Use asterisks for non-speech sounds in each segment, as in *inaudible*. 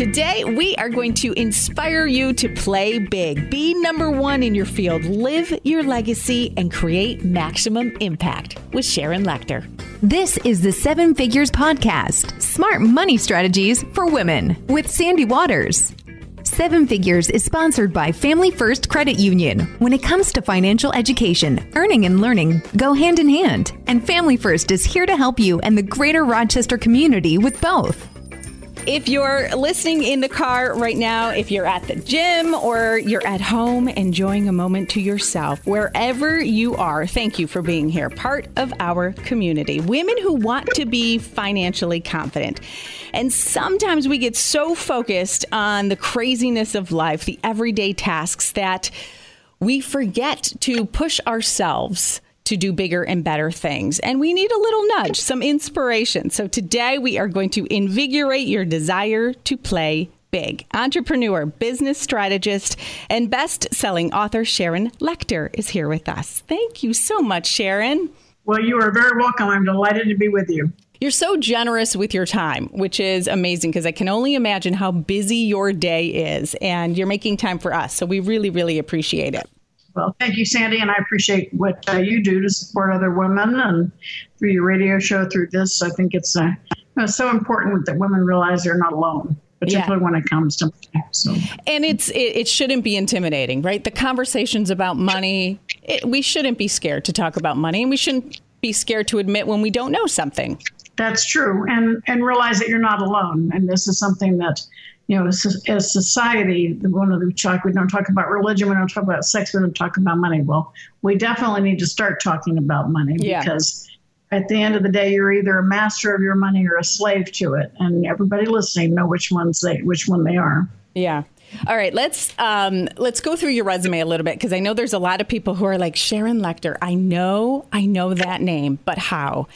Today, we are going to inspire you to play big, be number one in your field, live your legacy, and create maximum impact with Sharon Lechter. This is the Seven Figures Podcast Smart Money Strategies for Women with Sandy Waters. Seven Figures is sponsored by Family First Credit Union. When it comes to financial education, earning and learning go hand in hand, and Family First is here to help you and the greater Rochester community with both. If you're listening in the car right now, if you're at the gym or you're at home enjoying a moment to yourself, wherever you are, thank you for being here, part of our community. Women who want to be financially confident. And sometimes we get so focused on the craziness of life, the everyday tasks, that we forget to push ourselves to do bigger and better things. And we need a little nudge, some inspiration. So today we are going to invigorate your desire to play big. Entrepreneur, business strategist, and best selling author Sharon Lechter is here with us. Thank you so much, Sharon. Well, you are very welcome. I'm delighted to be with you. You're so generous with your time, which is amazing because I can only imagine how busy your day is, and you're making time for us. So we really, really appreciate it. Well, thank you, Sandy, and I appreciate what uh, you do to support other women and through your radio show, through this. I think it's uh, so important that women realize they're not alone. Particularly yeah. when it comes to money. So. And it's it, it, shouldn't be intimidating, right? The conversations about money, it, we shouldn't be scared to talk about money, and we shouldn't be scared to admit when we don't know something. That's true, and and realize that you're not alone. And this is something that you know, as, as society, the one of the talk, we don't talk about religion, we don't talk about sex, we don't talk about money. Well, we definitely need to start talking about money yeah. because at the end of the day, you're either a master of your money or a slave to it, and everybody listening know which ones they, which one they are. Yeah. All right, let's um, let's go through your resume a little bit because I know there's a lot of people who are like Sharon Lechter. I know, I know that name, but how?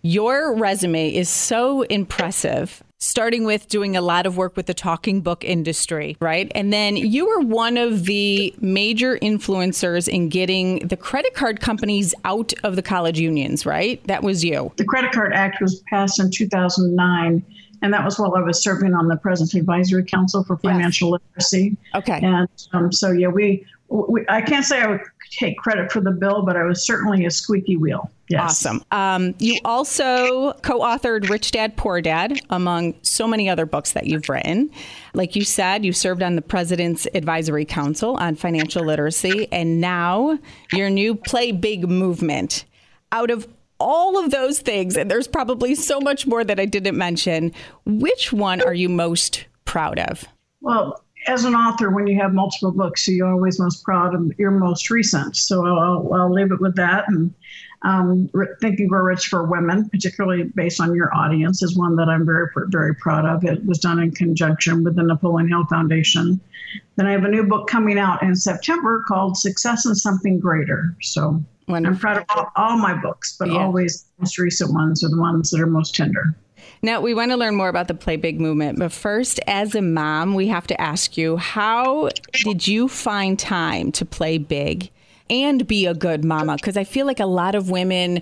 Your resume is so impressive starting with doing a lot of work with the talking book industry, right? And then you were one of the major influencers in getting the credit card companies out of the college unions, right? That was you. The Credit Card Act was passed in 2009. And that was while I was serving on the President's Advisory Council for Financial yes. Literacy. Okay. And um, so, yeah, we, we, I can't say I would take credit for the bill, but I was certainly a squeaky wheel. Yes. Awesome. Um, you also co authored Rich Dad Poor Dad, among so many other books that you've written. Like you said, you served on the President's Advisory Council on Financial Literacy, and now your new Play Big movement. Out of all of those things, and there's probably so much more that I didn't mention, which one are you most proud of? Well, as an author, when you have multiple books, you're always most proud of your most recent. So I'll, I'll leave it with that. And um, Think Grow Rich for Women, particularly based on your audience, is one that I'm very, very proud of. It was done in conjunction with the Napoleon Hill Foundation. Then I have a new book coming out in September called Success and Something Greater. So Wonderful. I'm proud of all, all my books, but yeah. always the most recent ones are the ones that are most tender. Now, we want to learn more about the Play Big movement, but first, as a mom, we have to ask you how did you find time to play big and be a good mama? Because I feel like a lot of women,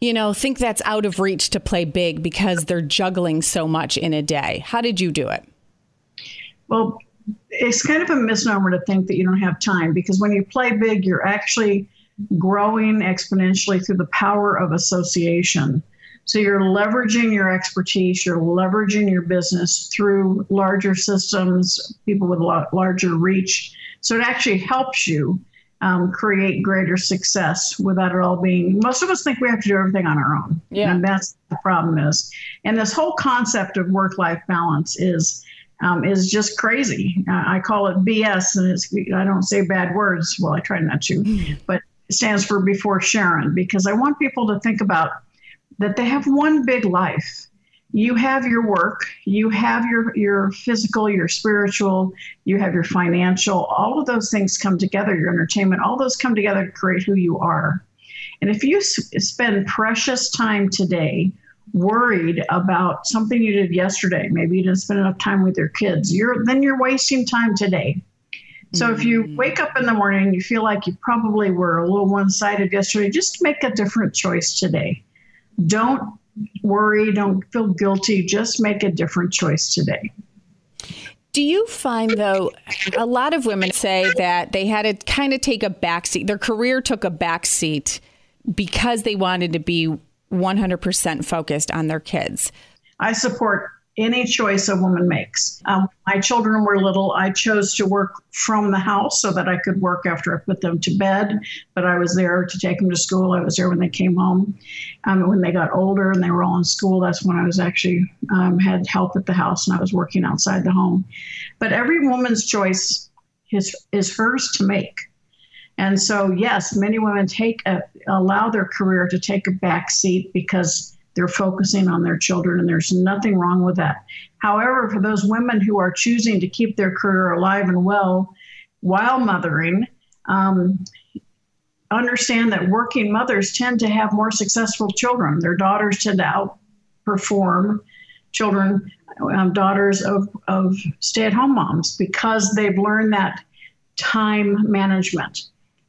you know, think that's out of reach to play big because they're juggling so much in a day. How did you do it? Well, it's kind of a misnomer to think that you don't have time because when you play big, you're actually growing exponentially through the power of association. So you're leveraging your expertise, you're leveraging your business through larger systems, people with a larger reach. So it actually helps you um, create greater success without it all being. Most of us think we have to do everything on our own, yeah. and that's the problem is. And this whole concept of work-life balance is. Um, is just crazy. Uh, I call it BS, and it's, I don't say bad words. Well, I try not to, mm. but it stands for before Sharon because I want people to think about that they have one big life. You have your work, you have your, your physical, your spiritual, you have your financial, all of those things come together, your entertainment, all those come together to create who you are. And if you spend precious time today worried about something you did yesterday, maybe you didn't spend enough time with your kids, you're then you're wasting time today. So if you mm-hmm. wake up in the morning and you feel like you probably were a little one-sided yesterday, just make a different choice today. Don't worry, don't feel guilty, just make a different choice today. Do you find, though, a lot of women say that they had to kind of take a backseat, their career took a backseat because they wanted to be 100% focused on their kids? I support any choice a woman makes. Um, my children were little. I chose to work from the house so that I could work after I put them to bed, but I was there to take them to school. I was there when they came home. Um, when they got older and they were all in school, that's when I was actually um, had help at the house and I was working outside the home. But every woman's choice is, is hers to make. And so, yes, many women take a, allow their career to take a back seat because they're focusing on their children, and there's nothing wrong with that. However, for those women who are choosing to keep their career alive and well while mothering, um, understand that working mothers tend to have more successful children. Their daughters tend to outperform children, um, daughters of, of stay at home moms, because they've learned that time management.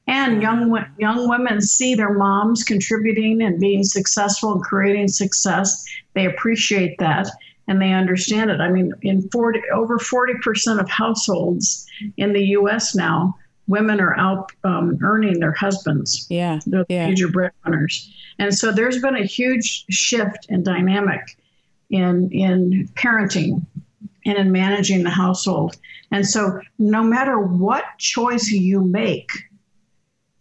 And young young women see their moms contributing and being successful and creating success. They appreciate that and they understand it. I mean, in 40 over 40% of households in the U.S. now, women are out um, earning their husbands. Yeah, they're yeah. major breadwinners, and so there's been a huge shift in dynamic in in parenting and in managing the household. And so, no matter what choice you make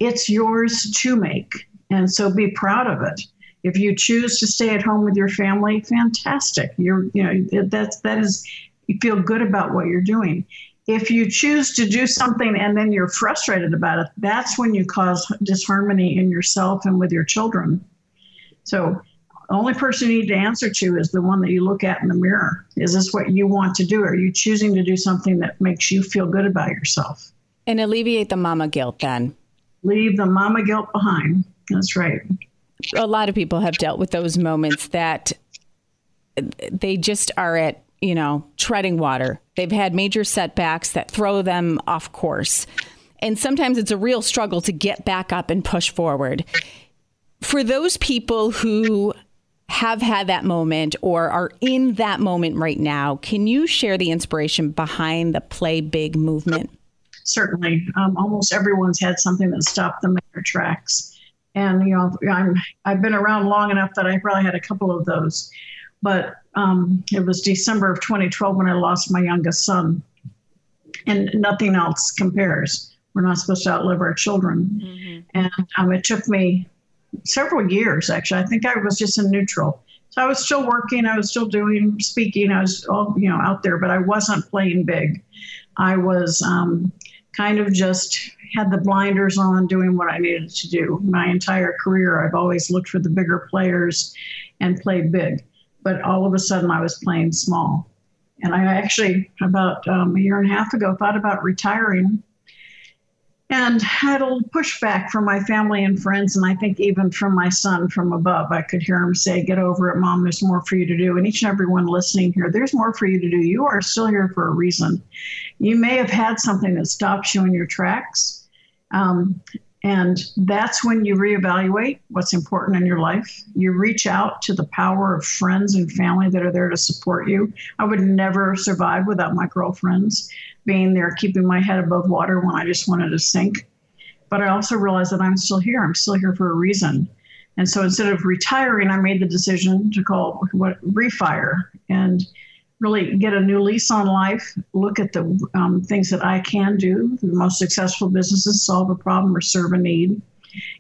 it's yours to make. And so be proud of it. If you choose to stay at home with your family, fantastic. You're, you know, that's, that is, you feel good about what you're doing. If you choose to do something and then you're frustrated about it, that's when you cause disharmony in yourself and with your children. So, the only person you need to answer to is the one that you look at in the mirror. Is this what you want to do? Are you choosing to do something that makes you feel good about yourself? And alleviate the mama guilt then leave the mama guilt behind. That's right. A lot of people have dealt with those moments that they just are at, you know, treading water. They've had major setbacks that throw them off course. And sometimes it's a real struggle to get back up and push forward. For those people who have had that moment or are in that moment right now, can you share the inspiration behind the Play Big movement? Certainly. Um, almost everyone's had something that stopped them in their tracks. And, you know, I'm, I've been around long enough that I probably had a couple of those. But um, it was December of 2012 when I lost my youngest son. And nothing else compares. We're not supposed to outlive our children. Mm-hmm. And um, it took me several years, actually. I think I was just in neutral. So I was still working, I was still doing speaking, I was all, you know out there, but I wasn't playing big. I was um, kind of just had the blinders on doing what I needed to do. My entire career, I've always looked for the bigger players and played big. But all of a sudden, I was playing small. And I actually, about um, a year and a half ago, thought about retiring and had a little pushback from my family and friends, and I think even from my son from above. I could hear him say, Get over it, mom, there's more for you to do. And each and every one listening here, there's more for you to do. You are still here for a reason. You may have had something that stops you in your tracks. Um, and that's when you reevaluate what's important in your life. You reach out to the power of friends and family that are there to support you. I would never survive without my girlfriends being there, keeping my head above water when I just wanted to sink. But I also realized that I'm still here. I'm still here for a reason. And so instead of retiring, I made the decision to call what refire and really get a new lease on life, look at the um, things that I can do. The most successful businesses solve a problem or serve a need,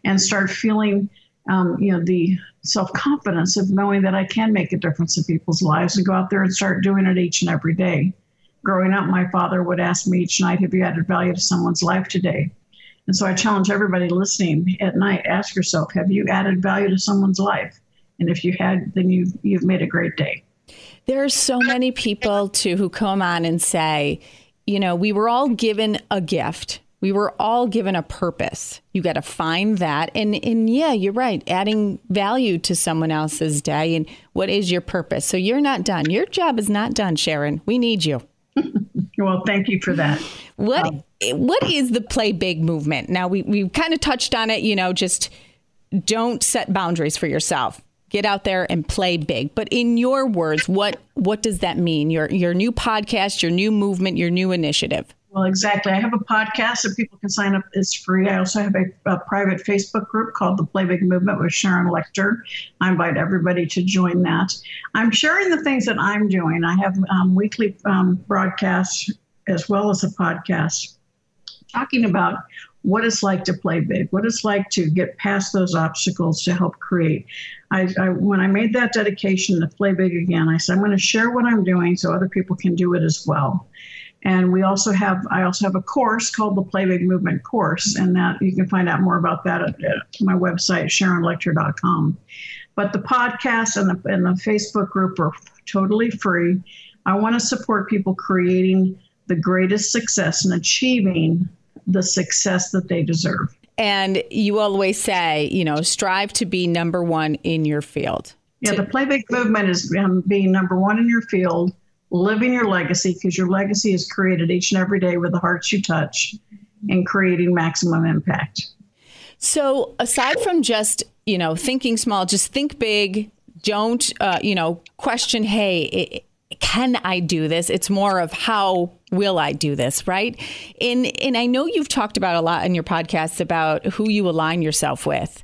and start feeling, um, you know, the self confidence of knowing that I can make a difference in people's lives and go out there and start doing it each and every day. Growing up, my father would ask me each night, Have you added value to someone's life today? And so I challenge everybody listening at night ask yourself, Have you added value to someone's life? And if you had, then you, you've made a great day. There are so many people too who come on and say, you know, we were all given a gift. We were all given a purpose. You got to find that. And and yeah, you're right. Adding value to someone else's day and what is your purpose? So you're not done. Your job is not done, Sharon. We need you. *laughs* well, thank you for that. What um, what is the play big movement? Now we we kind of touched on it, you know, just don't set boundaries for yourself get out there and play big. But in your words, what what does that mean? Your your new podcast, your new movement, your new initiative. Well, exactly. I have a podcast that people can sign up. It's free. I also have a, a, private Facebook group called the Play Big Movement with Sharon Lechter. I invite everybody to join that. I'm sharing the things that I'm doing. I have um, weekly um, broadcasts as well as a podcast talking about what it's like to play big, what it's like to get past those obstacles to help create. I, I, when I made that dedication to play big again, I said I'm going to share what I'm doing so other people can do it as well. And we also have I also have a course called the Play Big Movement course, and that you can find out more about that at, at my website sharonlechter.com. But the podcast and the and the Facebook group are totally free. I want to support people creating the greatest success and achieving the success that they deserve. And you always say, you know, strive to be number one in your field. Yeah, the Play Big movement is um, being number one in your field, living your legacy because your legacy is created each and every day with the hearts you touch and creating maximum impact. So, aside from just, you know, thinking small, just think big. Don't, uh, you know, question, hey, it, can I do this? It's more of how will I do this, right? And and I know you've talked about a lot in your podcasts about who you align yourself with.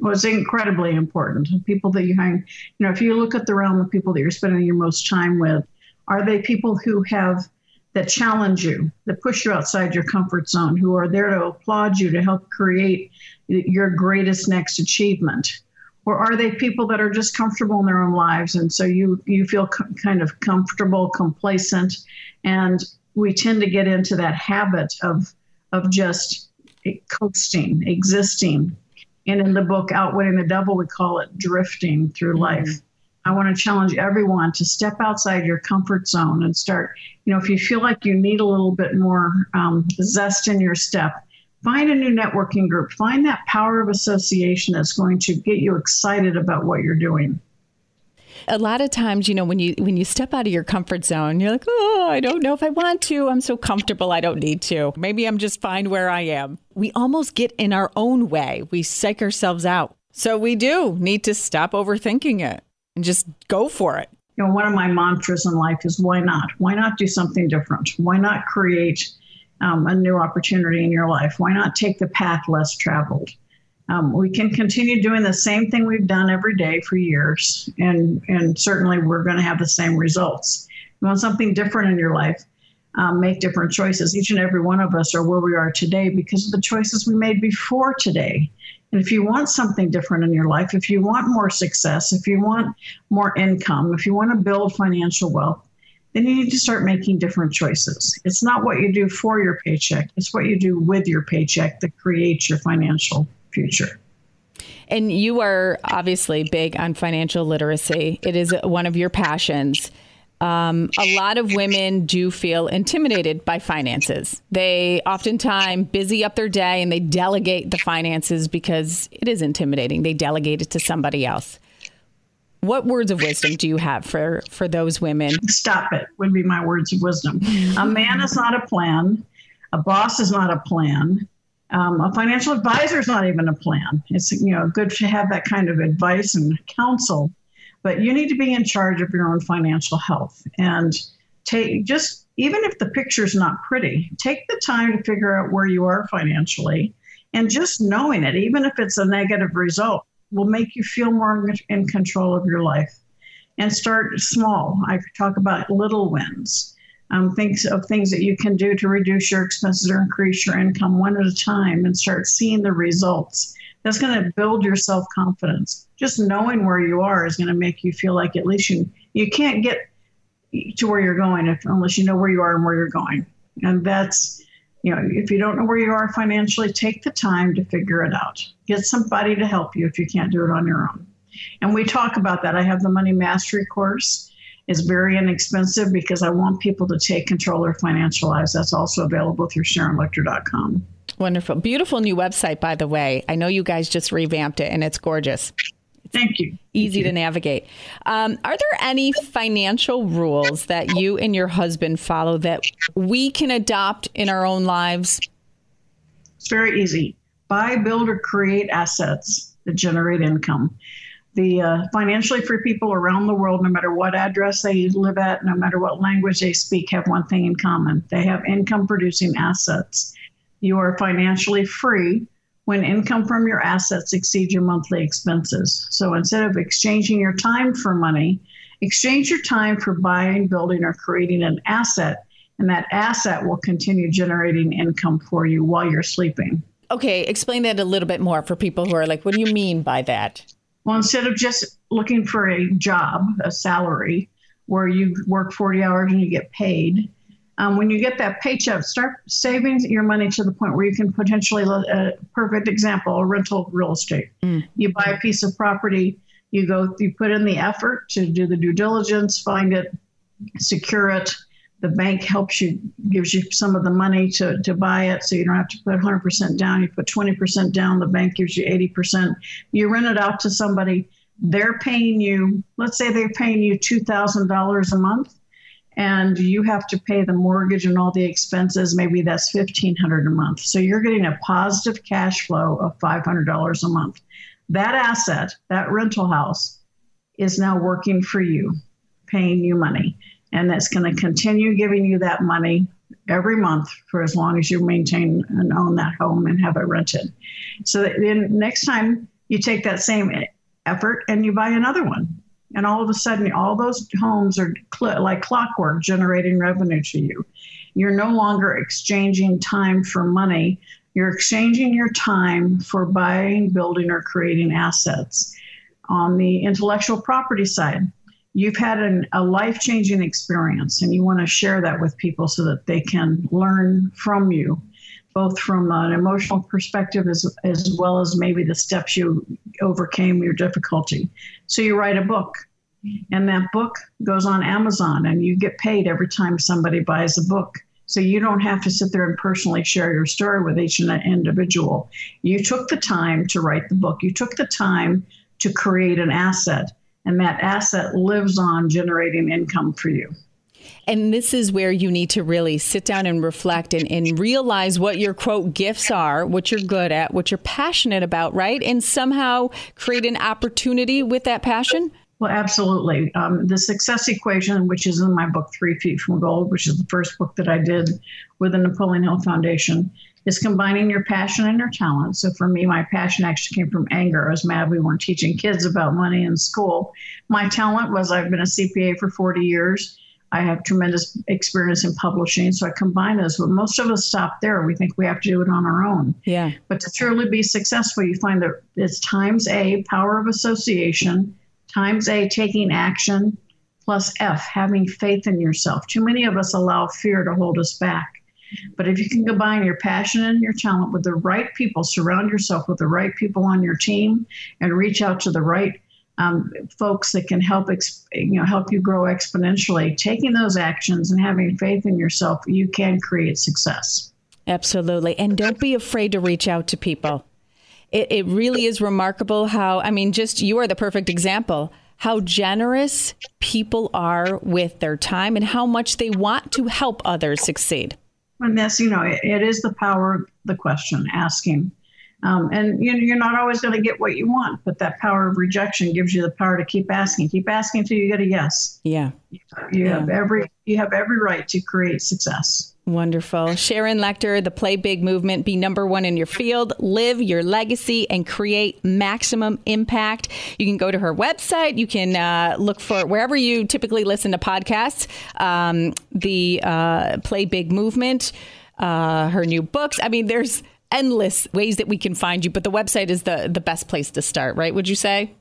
Well, it's incredibly important. People that you hang, you know, if you look at the realm of people that you're spending your most time with, are they people who have that challenge you, that push you outside your comfort zone, who are there to applaud you to help create your greatest next achievement? Or are they people that are just comfortable in their own lives and so you you feel co- kind of comfortable complacent and we tend to get into that habit of of just coasting existing and in the book outwitting the devil we call it drifting through mm-hmm. life mm-hmm. i want to challenge everyone to step outside your comfort zone and start you know if you feel like you need a little bit more um, zest in your step find a new networking group. Find that power of association that's going to get you excited about what you're doing. A lot of times you know when you when you step out of your comfort zone you're like oh i don't know if i want to. I'm so comfortable. I don't need to. Maybe i'm just fine where i am. We almost get in our own way. We psych ourselves out. So we do need to stop overthinking it and just go for it. You know one of my mantras in life is why not? Why not do something different? Why not create um, a new opportunity in your life? Why not take the path less traveled? Um, we can continue doing the same thing we've done every day for years, and and certainly we're going to have the same results. You want something different in your life, um, make different choices. Each and every one of us are where we are today because of the choices we made before today. And if you want something different in your life, if you want more success, if you want more income, if you want to build financial wealth, then you need to start making different choices. It's not what you do for your paycheck, it's what you do with your paycheck that creates your financial future. And you are obviously big on financial literacy. It is one of your passions. Um, a lot of women do feel intimidated by finances. They oftentimes busy up their day and they delegate the finances because it is intimidating. They delegate it to somebody else. What words of wisdom do you have for for those women? Stop it would be my words of wisdom. a man is not a plan. A boss is not a plan. Um, a financial advisor is not even a plan. It's you know good to have that kind of advice and counsel, but you need to be in charge of your own financial health and take just even if the picture's not pretty, take the time to figure out where you are financially, and just knowing it, even if it's a negative result, will make you feel more in control of your life. And start small. I talk about little wins, um, things of things that you can do to reduce your expenses or increase your income one at a time, and start seeing the results. That's going to build your self confidence. Just knowing where you are is going to make you feel like at least you you can't get to where you're going if unless you know where you are and where you're going. And that's you know, if you don't know where you are financially, take the time to figure it out. Get somebody to help you if you can't do it on your own. And we talk about that. I have the Money Mastery course. It's very inexpensive because I want people to take control of their financial lives. That's also available through SharonLechter.com. Wonderful. Beautiful new website, by the way. I know you guys just revamped it and it's gorgeous. Thank you. Easy Thank to navigate. Um, are there any financial rules that you and your husband follow that we can adopt in our own lives? It's very easy. Buy, build, or create assets that generate income. the uh, financially free people around the world, no matter what address they live at, no matter what language they speak, have one thing in common they have income producing assets. You are financially free when income from your assets exceeds your monthly expenses. So instead of exchanging your time for money, exchange your time for buying, building, or creating an asset, and that asset will continue generating income for you while you're sleeping. Okay, explain that a little bit more for people who are like, what do you mean by that? Well, instead of just looking for a job, a salary, where you work 40 hours and you get paid, um, when you get that paycheck, start saving your money to the point where you can potentially, a uh, perfect example, rental real estate. Mm. You buy a piece of property, you go, you put in the effort to do the due diligence, find it, secure it, the bank helps you, gives you some of the money to, to buy it. So you don't have to put 100% down. You put 20% down, the bank gives you 80%. You rent it out to somebody, they're paying you, let's say they're paying you $2,000 a month and you have to pay the mortgage and all the expenses maybe that's 1500 a month so you're getting a positive cash flow of $500 a month that asset that rental house is now working for you paying you money and that's going to continue giving you that money every month for as long as you maintain and own that home and have it rented. So then next time you take that same effort and you buy another one. And all of a sudden, all those homes are cl- like clockwork generating revenue to you. You're no longer exchanging time for money. You're exchanging your time for buying, building, or creating assets. On the intellectual property side, you've had an, a life changing experience and you want to share that with people so that they can learn from you, both from an emotional perspective as, as well as maybe the steps you overcame your difficulty. So you write a book. And that book goes on Amazon, and you get paid every time somebody buys a book. So you don't have to sit there and personally share your story with each individual. You took the time to write the book, you took the time to create an asset and that asset lives on generating income for you. And this is where you need to really sit down and reflect and, and, realize what your quote gifts are, what you're good at, what you're passionate about, right? And somehow create an opportunity with that passion. Well, absolutely. Um, the success equation, which is in my book, Three Feet from Gold, which is the first book that I did with the Napoleon Hill Foundation, is combining your passion and your talent. So for me, my passion actually came from anger. I was mad we weren't teaching kids about money in school. My talent was I've been a CPA for 40 years. I have tremendous experience in publishing, so I combine those. But most of us stop there. We think we have to do it on our own. Yeah. But to truly be successful, you find that it's times A, power of association, times A, taking action, plus F, having faith in yourself. Too many of us allow fear to hold us back. But if you can combine your passion and your talent with the right people, surround yourself with the right people on your team, and reach out to the right um, folks that can help you know help you grow exponentially. Taking those actions and having faith in yourself, you can create success. Absolutely, and don't be afraid to reach out to people. It, it really is remarkable how I mean, just you are the perfect example how generous people are with their time and how much they want to help others succeed. And that's, you know, it, it is the power of the question, asking. Um, and you know, you're not always going to get what you want, but that power of rejection gives you the power to keep asking, keep asking until you get a yes. Yeah, you, you yeah. have every you have every right to create success. Wonderful. Sharon Lechter, the Play Big movement, be number one in your field, live your legacy, and create maximum impact. You can go to her website. You can uh, look for wherever you typically listen to podcasts, um, the uh, Play Big movement, uh, her new books. I mean, there's endless ways that we can find you, but the website is the, the best place to start, right? Would you say?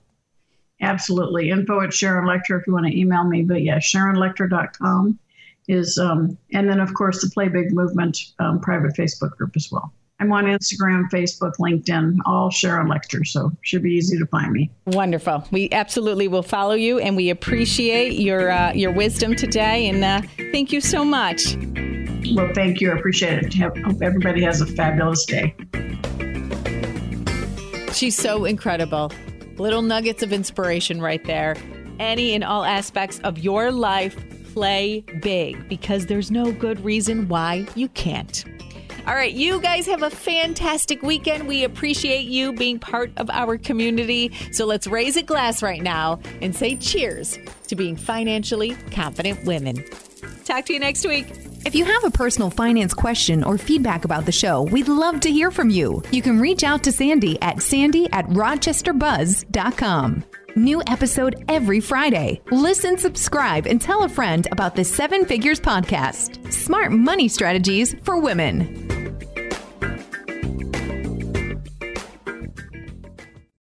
Absolutely. Info at Sharon Lechter if you want to email me. But yeah, SharonLechter.com is, um, and then of course the Play Big Movement um, private Facebook group as well. I'm on Instagram, Facebook, LinkedIn, all Sharon Lechter, so should be easy to find me. Wonderful. We absolutely will follow you, and we appreciate your uh, your wisdom today. And uh, thank you so much. Well, thank you. I appreciate it. Hope everybody has a fabulous day. She's so incredible. Little nuggets of inspiration right there. Any and all aspects of your life play big because there's no good reason why you can't. All right, you guys have a fantastic weekend. We appreciate you being part of our community. So let's raise a glass right now and say cheers to being financially confident women. Talk to you next week. If you have a personal finance question or feedback about the show, we'd love to hear from you. You can reach out to Sandy at sandy at rochesterbuzz.com. New episode every Friday. Listen, subscribe, and tell a friend about the Seven Figures Podcast Smart Money Strategies for Women.